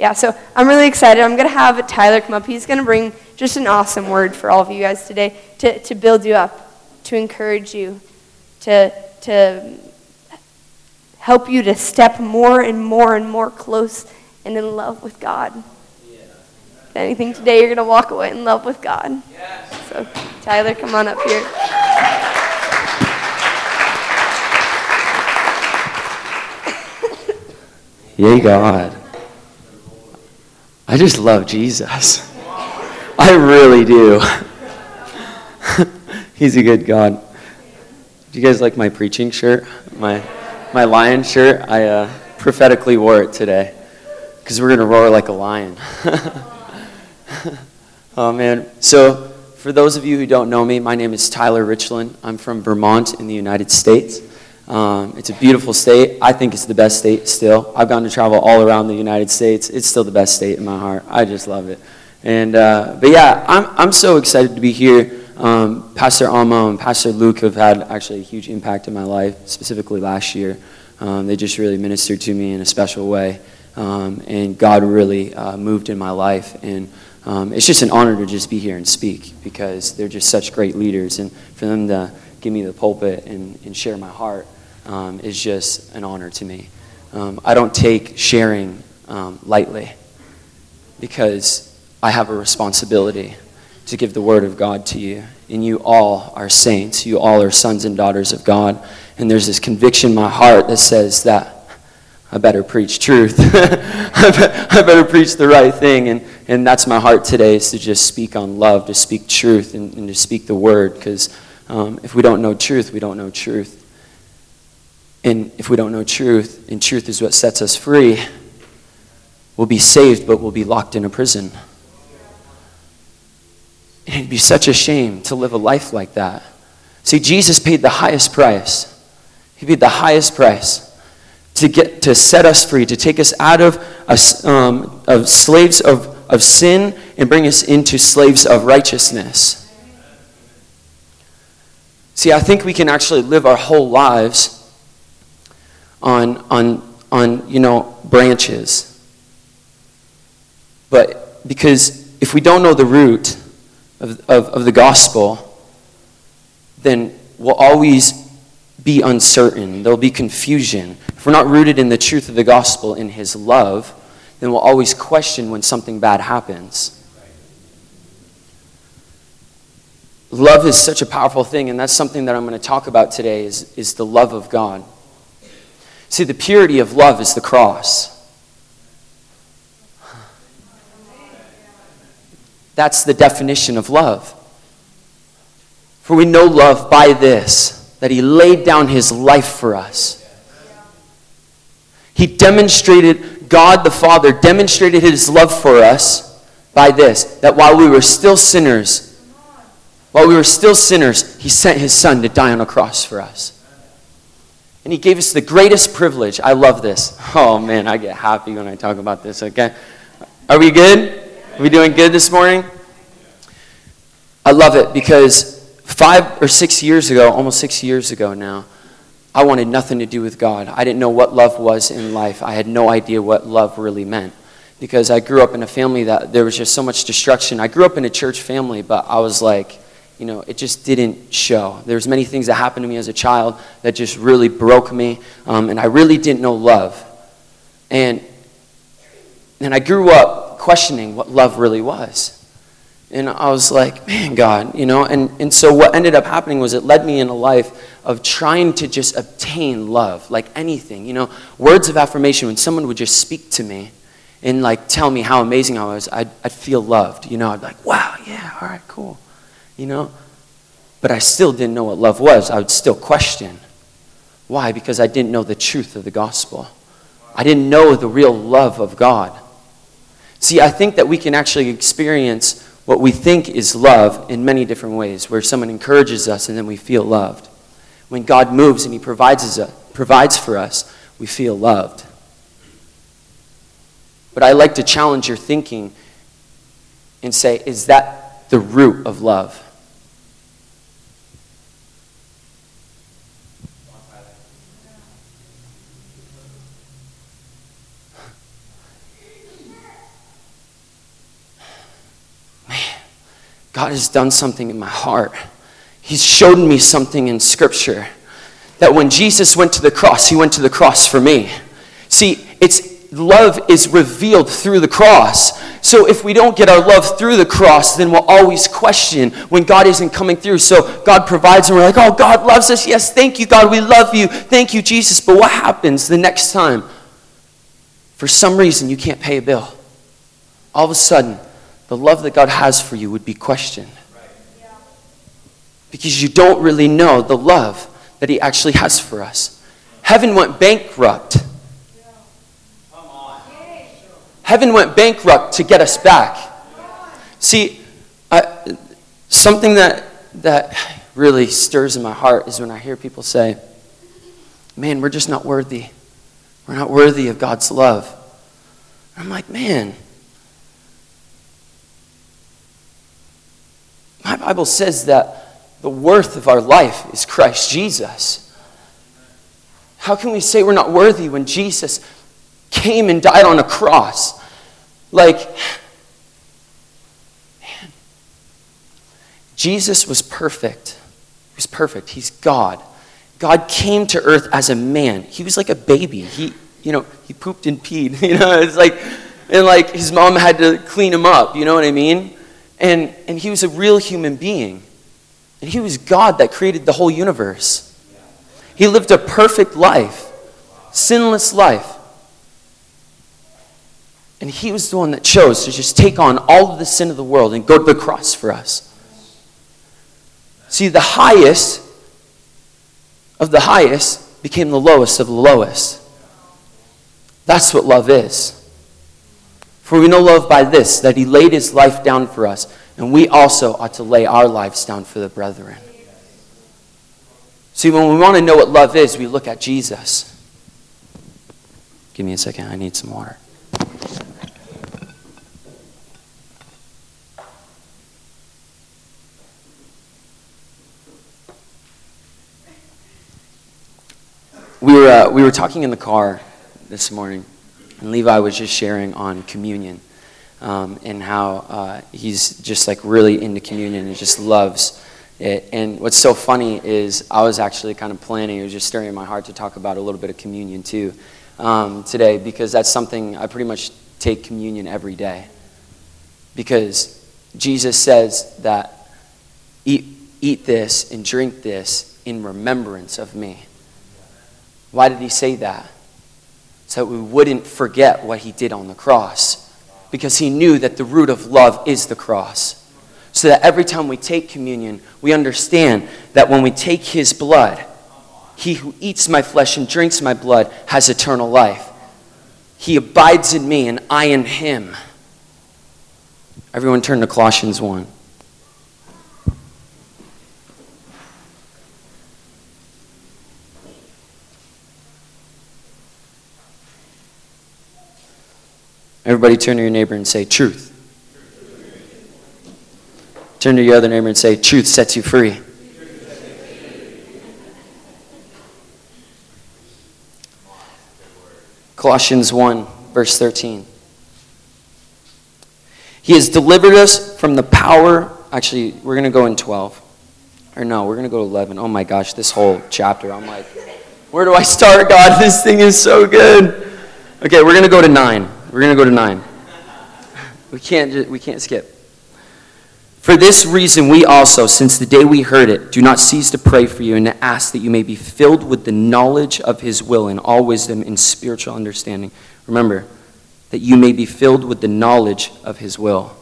yeah, so I'm really excited. I'm going to have Tyler come up. He's going to bring just an awesome word for all of you guys today to, to build you up, to encourage you, to, to help you to step more and more and more close and in love with God. If anything today, you're going to walk away in love with God. So, Tyler, come on up here. Yay, God. I just love Jesus. I really do. He's a good God. Do you guys like my preaching shirt? My, my lion shirt? I uh, prophetically wore it today because we're going to roar like a lion. oh, man. So, for those of you who don't know me, my name is Tyler Richland. I'm from Vermont in the United States. Um, it's a beautiful state. I think it's the best state still. I've gone to travel all around the United States. It's still the best state in my heart. I just love it. And uh, but yeah, I'm I'm so excited to be here. Um, Pastor Alma and Pastor Luke have had actually a huge impact in my life, specifically last year. Um, they just really ministered to me in a special way, um, and God really uh, moved in my life. And um, it's just an honor to just be here and speak because they're just such great leaders, and for them to give me the pulpit and, and share my heart um, is just an honor to me. Um, I don't take sharing um, lightly because I have a responsibility to give the word of God to you. And you all are saints. You all are sons and daughters of God. And there's this conviction in my heart that says that I better preach truth. I better preach the right thing. And, and that's my heart today is to just speak on love, to speak truth, and, and to speak the word. Because um, if we don't know truth, we don't know truth. And if we don't know truth, and truth is what sets us free, we'll be saved, but we'll be locked in a prison. And it'd be such a shame to live a life like that. See, Jesus paid the highest price. He paid the highest price to get to set us free, to take us out of, um, of slaves of, of sin and bring us into slaves of righteousness. See, I think we can actually live our whole lives on, on, on you know, branches. But because if we don't know the root of, of, of the gospel, then we'll always be uncertain. There'll be confusion. If we're not rooted in the truth of the gospel, in his love, then we'll always question when something bad happens. Love is such a powerful thing, and that's something that I'm going to talk about today is, is the love of God. See, the purity of love is the cross. That's the definition of love. For we know love by this, that he laid down his life for us. He demonstrated, God the Father demonstrated his love for us by this, that while we were still sinners, while we were still sinners, he sent his son to die on a cross for us. And he gave us the greatest privilege. I love this. Oh man, I get happy when I talk about this, okay? Are we good? Are we doing good this morning? I love it because five or six years ago, almost six years ago now, I wanted nothing to do with God. I didn't know what love was in life. I had no idea what love really meant because I grew up in a family that there was just so much destruction. I grew up in a church family, but I was like, you know, it just didn't show. There's many things that happened to me as a child that just really broke me, um, and I really didn't know love. And, and I grew up questioning what love really was. And I was like, man, God, you know, and, and so what ended up happening was it led me in a life of trying to just obtain love, like anything, you know, words of affirmation. When someone would just speak to me and like tell me how amazing I was, I'd, I'd feel loved, you know, I'd be like, wow, yeah, all right, cool you know? But I still didn't know what love was. I would still question. Why? Because I didn't know the truth of the gospel. I didn't know the real love of God. See, I think that we can actually experience what we think is love in many different ways, where someone encourages us and then we feel loved. When God moves and He provides, us, provides for us, we feel loved. But I like to challenge your thinking and say, is that the root of love? God has done something in my heart. He's showed me something in Scripture that when Jesus went to the cross, he went to the cross for me. See, it's love is revealed through the cross. So if we don't get our love through the cross, then we'll always question when God isn't coming through. So God provides and we're like, "Oh, God loves us. Yes, thank you, God. We love you. Thank you, Jesus." But what happens the next time? For some reason you can't pay a bill. All of a sudden, the love that God has for you would be questioned. Because you don't really know the love that He actually has for us. Heaven went bankrupt. Heaven went bankrupt to get us back. See, I, something that, that really stirs in my heart is when I hear people say, Man, we're just not worthy. We're not worthy of God's love. I'm like, man, my Bible says that the worth of our life is Christ Jesus. How can we say we're not worthy when Jesus came and died on a cross? Like, man, Jesus was perfect. He was perfect. He's God. God came to earth as a man. He was like a baby. He, you know, he pooped and peed. You know, it's like, and like his mom had to clean him up. You know what I mean? And and he was a real human being. And he was God that created the whole universe. He lived a perfect life, sinless life. And he was the one that chose to just take on all of the sin of the world and go to the cross for us. See, the highest of the highest became the lowest of the lowest. That's what love is. For we know love by this, that he laid his life down for us, and we also ought to lay our lives down for the brethren. See, when we want to know what love is, we look at Jesus. Give me a second, I need some water. We were, uh, we were talking in the car this morning, and Levi was just sharing on communion um, and how uh, he's just like really into communion and just loves it. And what's so funny is I was actually kind of planning, it was just stirring in my heart to talk about a little bit of communion too um, today because that's something I pretty much take communion every day. Because Jesus says that eat, eat this and drink this in remembrance of me. Why did he say that? So that we wouldn't forget what he did on the cross. Because he knew that the root of love is the cross. So that every time we take communion, we understand that when we take his blood, he who eats my flesh and drinks my blood has eternal life. He abides in me and I in him. Everyone turn to Colossians 1. Everybody turn to your neighbor and say, Truth. Turn to your other neighbor and say, Truth sets you free. Colossians 1, verse 13. He has delivered us from the power. Actually, we're going to go in 12. Or no, we're going to go to 11. Oh my gosh, this whole chapter. I'm like, where do I start, God? This thing is so good. Okay, we're going to go to 9. We're going to go to 9. We can't, we can't skip. For this reason, we also, since the day we heard it, do not cease to pray for you and to ask that you may be filled with the knowledge of his will in all wisdom and spiritual understanding. Remember, that you may be filled with the knowledge of his will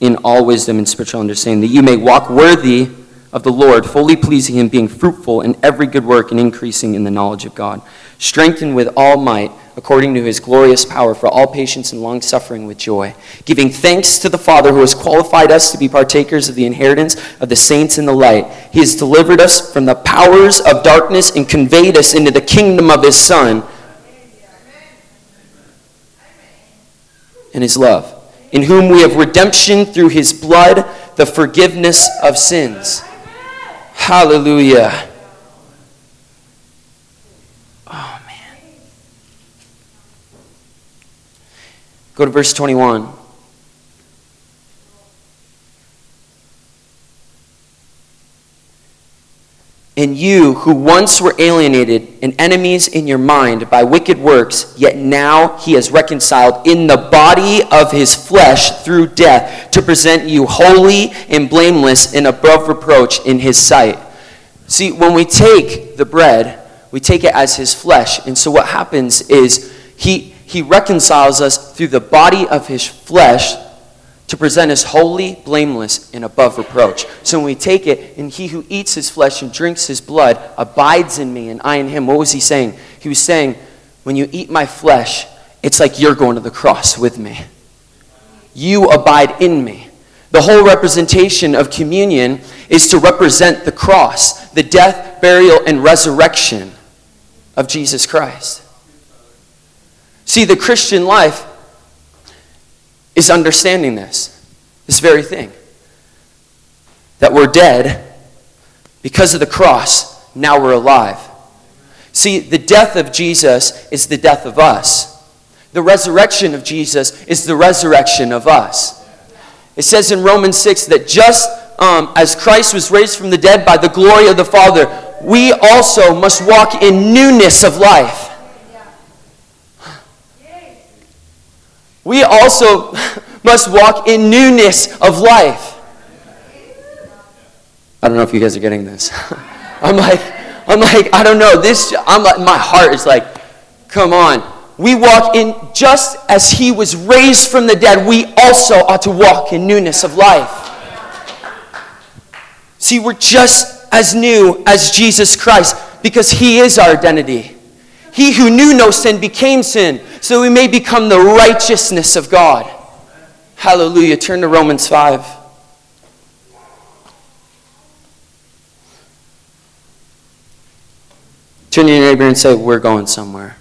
in all wisdom and spiritual understanding, that you may walk worthy of the Lord, fully pleasing him, being fruitful in every good work and increasing in the knowledge of God, strengthened with all might according to his glorious power for all patience and long suffering with joy, giving thanks to the Father who has qualified us to be partakers of the inheritance of the saints in the light. He has delivered us from the powers of darkness and conveyed us into the kingdom of his Son and his love, in whom we have redemption through his blood, the forgiveness of sins. Hallelujah. Go to verse 21. And you, who once were alienated and enemies in your mind by wicked works, yet now he has reconciled in the body of his flesh through death to present you holy and blameless and above reproach in his sight. See, when we take the bread, we take it as his flesh. And so what happens is he he reconciles us through the body of his flesh to present us holy, blameless, and above reproach. So when we take it, and he who eats his flesh and drinks his blood abides in me, and I in him, what was he saying? He was saying, when you eat my flesh, it's like you're going to the cross with me. You abide in me. The whole representation of communion is to represent the cross, the death, burial, and resurrection of Jesus Christ. See, the Christian life is understanding this, this very thing. That we're dead because of the cross, now we're alive. See, the death of Jesus is the death of us. The resurrection of Jesus is the resurrection of us. It says in Romans 6 that just um, as Christ was raised from the dead by the glory of the Father, we also must walk in newness of life. We also must walk in newness of life. I don't know if you guys are getting this. I'm like, I'm like, I don't know. This, I'm like, my heart is like, come on. We walk in just as he was raised from the dead, we also ought to walk in newness of life. See, we're just as new as Jesus Christ because he is our identity. He who knew no sin became sin so we may become the righteousness of God. Hallelujah. Turn to Romans 5. Turn to your neighbor and say, We're going somewhere.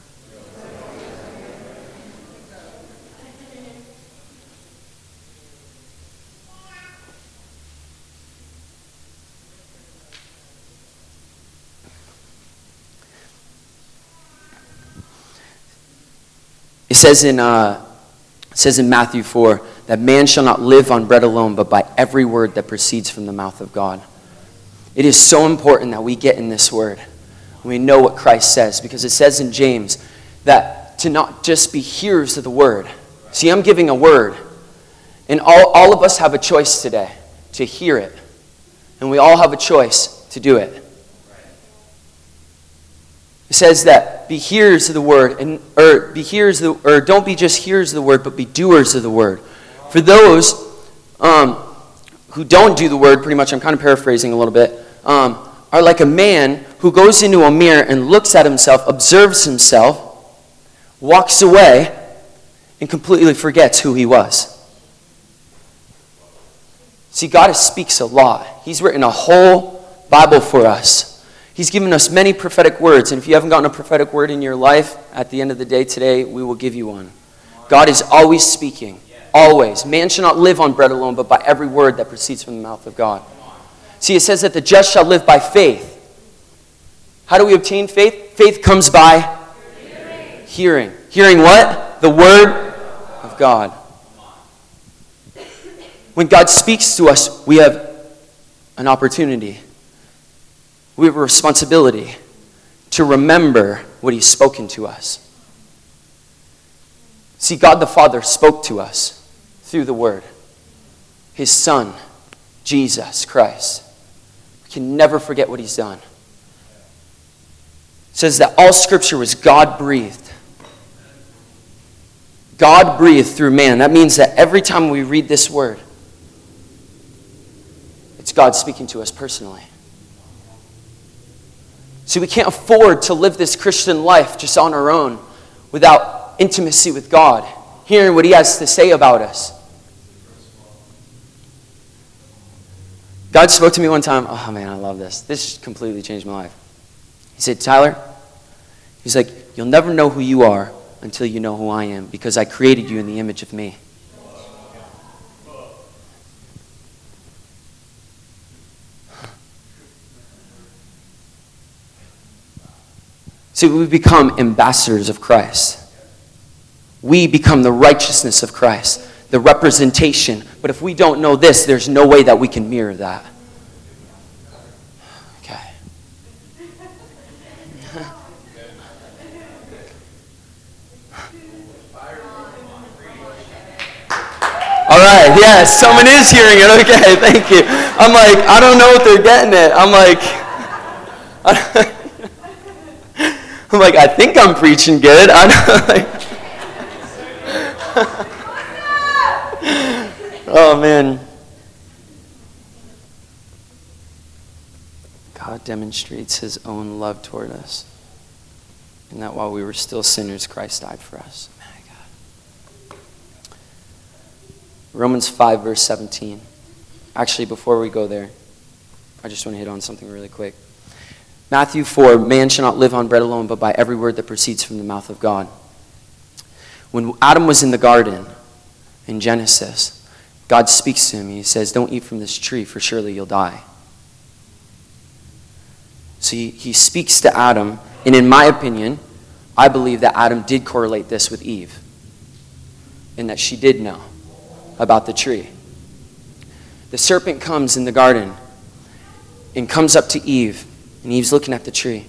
Says in, uh, says in Matthew 4 that man shall not live on bread alone, but by every word that proceeds from the mouth of God. It is so important that we get in this word. We know what Christ says because it says in James that to not just be hearers of the word. See, I'm giving a word, and all, all of us have a choice today to hear it, and we all have a choice to do it. Says that be hearers of the word, and or be hearers, the, or don't be just hearers of the word, but be doers of the word. For those um, who don't do the word, pretty much, I'm kind of paraphrasing a little bit, um, are like a man who goes into a mirror and looks at himself, observes himself, walks away, and completely forgets who he was. See, God speaks a lot. He's written a whole Bible for us. He's given us many prophetic words, and if you haven't gotten a prophetic word in your life, at the end of the day today, we will give you one. God is always speaking, always. Man shall not live on bread alone, but by every word that proceeds from the mouth of God. See, it says that the just shall live by faith. How do we obtain faith? Faith comes by hearing. Hearing, hearing what? The word of God. When God speaks to us, we have an opportunity we have a responsibility to remember what He's spoken to us. See, God the Father spoke to us through the Word, His Son, Jesus Christ. We can never forget what He's done. It says that all Scripture was God breathed. God breathed through man. That means that every time we read this Word, it's God speaking to us personally. See, we can't afford to live this Christian life just on our own without intimacy with God, hearing what He has to say about us. God spoke to me one time. Oh, man, I love this. This completely changed my life. He said, Tyler, He's like, you'll never know who you are until you know who I am because I created you in the image of me. So we become ambassadors of Christ. We become the righteousness of Christ, the representation. But if we don't know this, there's no way that we can mirror that. Okay. All right, Yes. someone is hearing it. Okay, thank you. I'm like, I don't know if they're getting it. I'm like, I'm like, I think I'm preaching good. I oh man. God demonstrates his own love toward us. And that while we were still sinners, Christ died for us. Romans 5, verse 17. Actually, before we go there, I just want to hit on something really quick. Matthew 4 Man shall not live on bread alone, but by every word that proceeds from the mouth of God. When Adam was in the garden in Genesis, God speaks to him. He says, Don't eat from this tree, for surely you'll die. So he, he speaks to Adam, and in my opinion, I believe that Adam did correlate this with Eve, and that she did know about the tree. The serpent comes in the garden and comes up to Eve, and Eve's looking at the tree.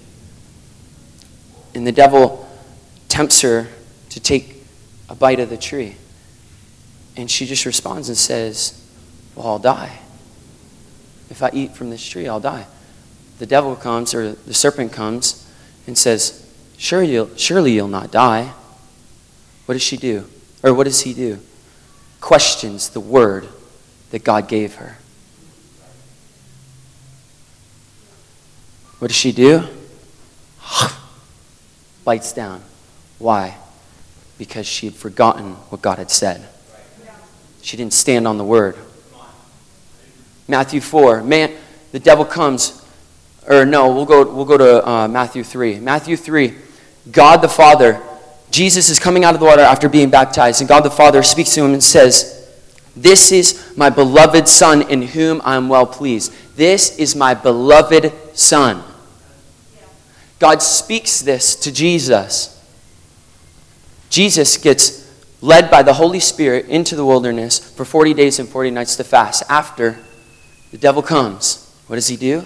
And the devil tempts her to take a bite of the tree. And she just responds and says, Well, I'll die. If I eat from this tree, I'll die. The devil comes, or the serpent comes, and says, Surely you'll, surely you'll not die. What does she do? Or what does he do? questions the word that God gave her. What does she do? Bites down. Why? Because she had forgotten what God had said. She didn't stand on the word. Matthew 4. Man, the devil comes, or no, we'll go, we'll go to uh, Matthew 3. Matthew 3. God the Father Jesus is coming out of the water after being baptized, and God the Father speaks to him and says, This is my beloved Son in whom I am well pleased. This is my beloved Son. God speaks this to Jesus. Jesus gets led by the Holy Spirit into the wilderness for 40 days and 40 nights to fast. After the devil comes, what does he do?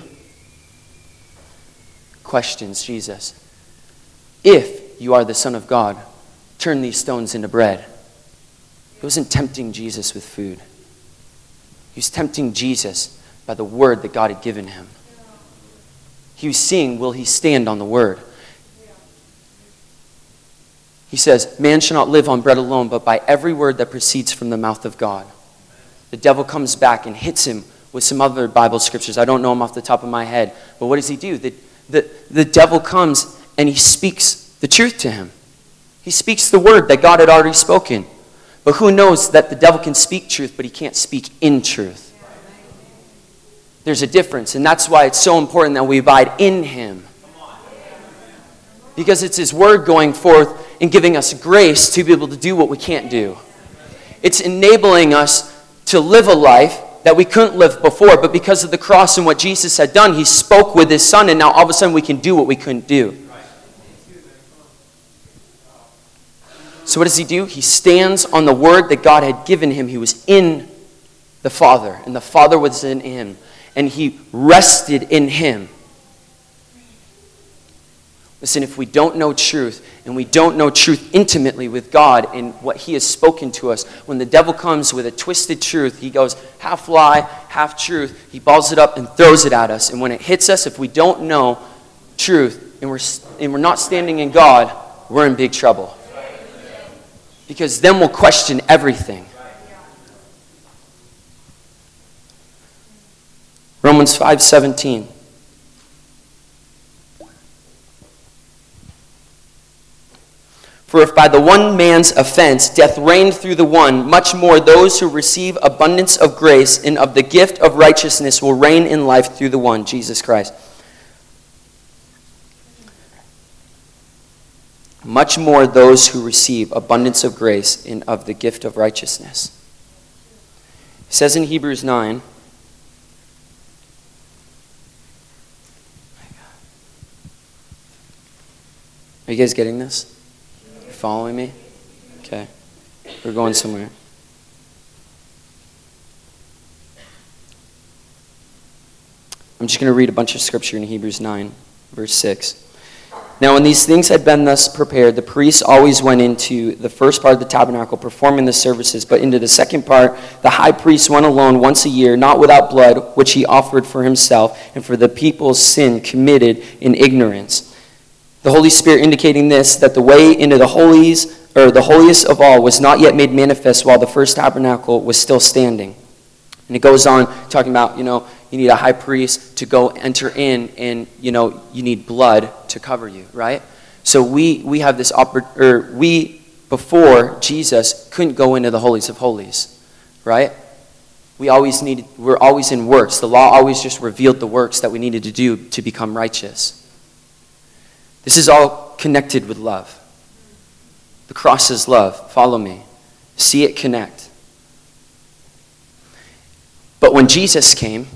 Questions Jesus. If you are the Son of God. Turn these stones into bread. He wasn't tempting Jesus with food, he was tempting Jesus by the word that God had given him. He was seeing, will he stand on the word? He says, Man shall not live on bread alone, but by every word that proceeds from the mouth of God. The devil comes back and hits him with some other Bible scriptures. I don't know them off the top of my head. But what does he do? The, the, the devil comes and he speaks the truth to him. He speaks the word that God had already spoken. But who knows that the devil can speak truth, but he can't speak in truth? There's a difference, and that's why it's so important that we abide in him. Because it's his word going forth and giving us grace to be able to do what we can't do. It's enabling us to live a life that we couldn't live before, but because of the cross and what Jesus had done, he spoke with his son, and now all of a sudden we can do what we couldn't do. So, what does he do? He stands on the word that God had given him. He was in the Father, and the Father was in him, and he rested in him. Listen, if we don't know truth, and we don't know truth intimately with God and what He has spoken to us, when the devil comes with a twisted truth, he goes half lie, half truth. He balls it up and throws it at us. And when it hits us, if we don't know truth and we're, and we're not standing in God, we're in big trouble because then we'll question everything. Romans 5:17 For if by the one man's offense death reigned through the one, much more those who receive abundance of grace and of the gift of righteousness will reign in life through the one, Jesus Christ. much more those who receive abundance of grace and of the gift of righteousness. It says in Hebrews 9, Are you guys getting this? You're following me? Okay. We're going somewhere. I'm just going to read a bunch of scripture in Hebrews 9, verse 6. Now, when these things had been thus prepared, the priests always went into the first part of the tabernacle, performing the services, but into the second part, the high priest went alone once a year, not without blood, which he offered for himself and for the people's sin committed in ignorance. The Holy Spirit indicating this, that the way into the holies, or the holiest of all, was not yet made manifest while the first tabernacle was still standing. And it goes on talking about, you know, you need a high priest to go enter in, and you know you need blood to cover you, right? So we we have this oppor- or we before Jesus couldn't go into the holies of holies, right? We always needed we're always in works. The law always just revealed the works that we needed to do to become righteous. This is all connected with love. The cross is love. Follow me. See it connect. But when Jesus came,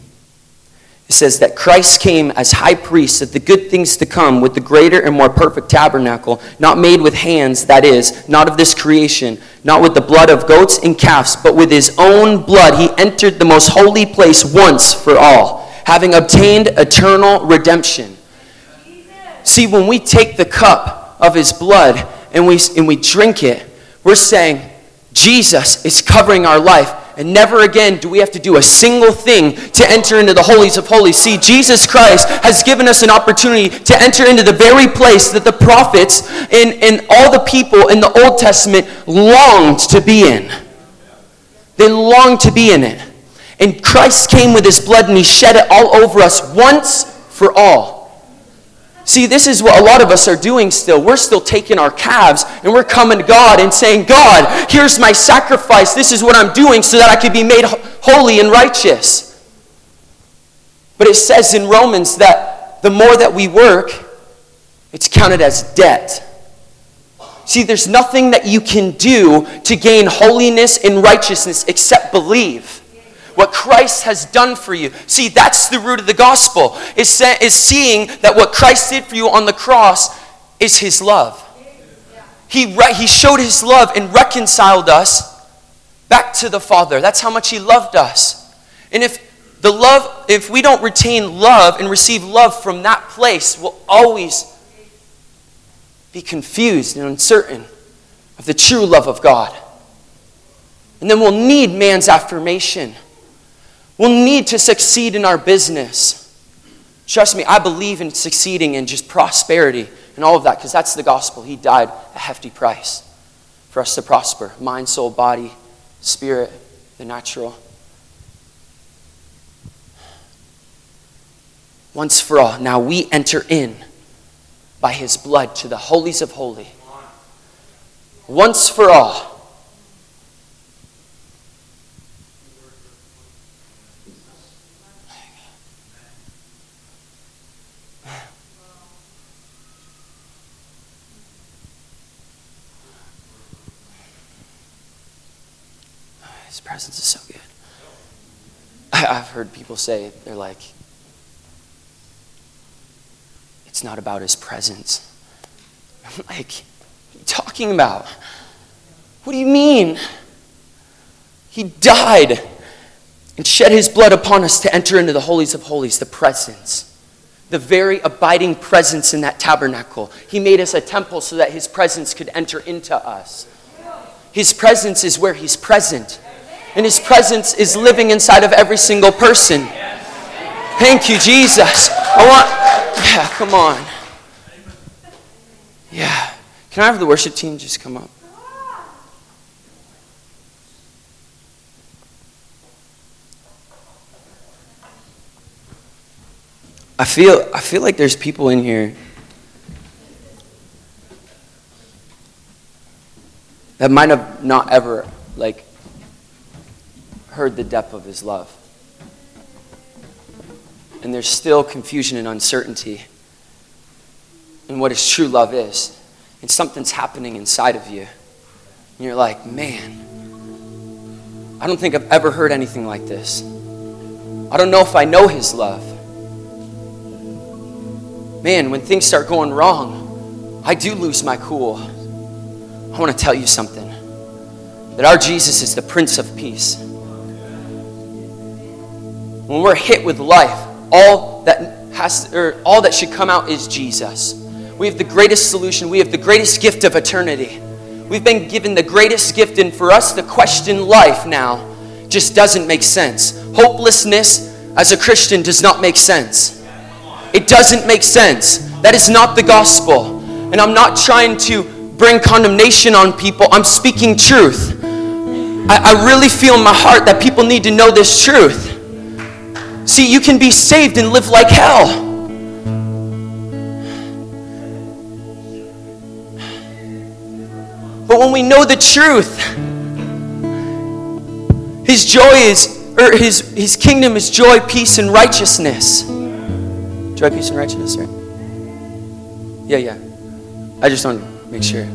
it says that Christ came as high priest of the good things to come with the greater and more perfect tabernacle, not made with hands, that is, not of this creation, not with the blood of goats and calves, but with his own blood. He entered the most holy place once for all, having obtained eternal redemption. See, when we take the cup of his blood and we, and we drink it, we're saying, Jesus is covering our life and never again do we have to do a single thing to enter into the holies of holies. See, Jesus Christ has given us an opportunity to enter into the very place that the prophets and, and all the people in the Old Testament longed to be in. They longed to be in it. And Christ came with his blood and he shed it all over us once for all. See, this is what a lot of us are doing still. We're still taking our calves and we're coming to God and saying, God, here's my sacrifice. This is what I'm doing so that I can be made holy and righteous. But it says in Romans that the more that we work, it's counted as debt. See, there's nothing that you can do to gain holiness and righteousness except believe what Christ has done for you. See, that's the root of the gospel, is, is seeing that what Christ did for you on the cross is his love. He, re- he showed his love and reconciled us back to the Father. That's how much he loved us. And if the love, if we don't retain love and receive love from that place, we'll always be confused and uncertain of the true love of God. And then we'll need man's affirmation. We'll need to succeed in our business. Trust me, I believe in succeeding and just prosperity and all of that because that's the gospel. He died a hefty price for us to prosper mind, soul, body, spirit, the natural. Once for all, now we enter in by his blood to the holies of holy. Once for all. Presence is so good. I've heard people say, they're like, it's not about his presence. I'm like, what are you talking about? What do you mean? He died and shed his blood upon us to enter into the holies of holies, the presence. The very abiding presence in that tabernacle. He made us a temple so that his presence could enter into us. His presence is where he's present and His presence is living inside of every single person. Thank you, Jesus. I want, yeah, come on. Yeah. Can I have the worship team just come up? I feel I feel like there's people in here that might have not ever like heard the depth of his love. And there's still confusion and uncertainty in what his true love is. And something's happening inside of you. And you're like, man, I don't think I've ever heard anything like this. I don't know if I know his love. Man, when things start going wrong, I do lose my cool. I want to tell you something that our Jesus is the Prince of Peace when we're hit with life, all that has or all that should come out is Jesus. We have the greatest solution. We have the greatest gift of eternity. We've been given the greatest gift, and for us to question life now just doesn't make sense. Hopelessness as a Christian does not make sense. It doesn't make sense. That is not the gospel. And I'm not trying to bring condemnation on people, I'm speaking truth. I, I really feel in my heart that people need to know this truth. See, you can be saved and live like hell. But when we know the truth, his joy is, or his, his kingdom is joy, peace, and righteousness. Joy, peace, and righteousness, right? Yeah, yeah. I just want to make sure.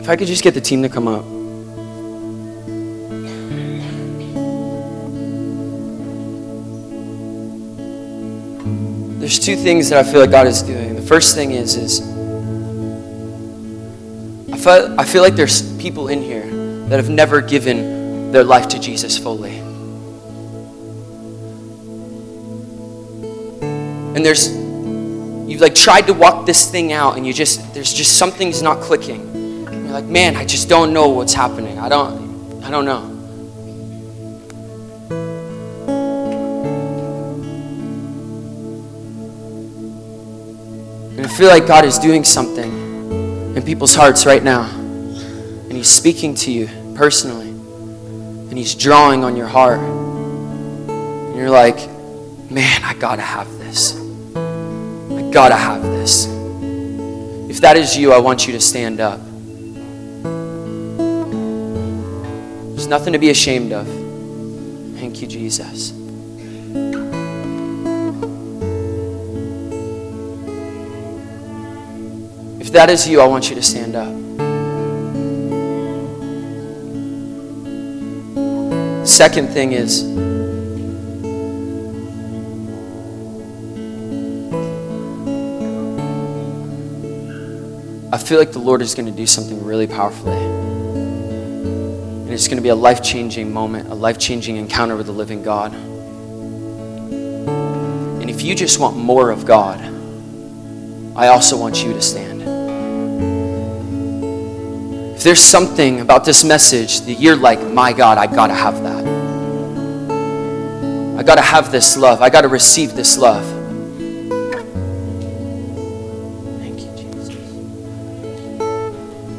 If I could just get the team to come up. There's two things that I feel like God is doing. The first thing is, is I feel, I feel like there's people in here that have never given their life to Jesus fully. And there's you've like tried to walk this thing out and you just there's just something's not clicking. You're like, man, I just don't know what's happening. I don't I don't know. Feel like God is doing something in people's hearts right now. And He's speaking to you personally. And He's drawing on your heart. And you're like, man, I gotta have this. I gotta have this. If that is you, I want you to stand up. There's nothing to be ashamed of. Thank you, Jesus. If that is you, I want you to stand up. Second thing is, I feel like the Lord is going to do something really powerfully. And it's going to be a life changing moment, a life changing encounter with the living God. And if you just want more of God, I also want you to stand. If there's something about this message that you're like, my God, I got to have that. I got to have this love. I got to receive this love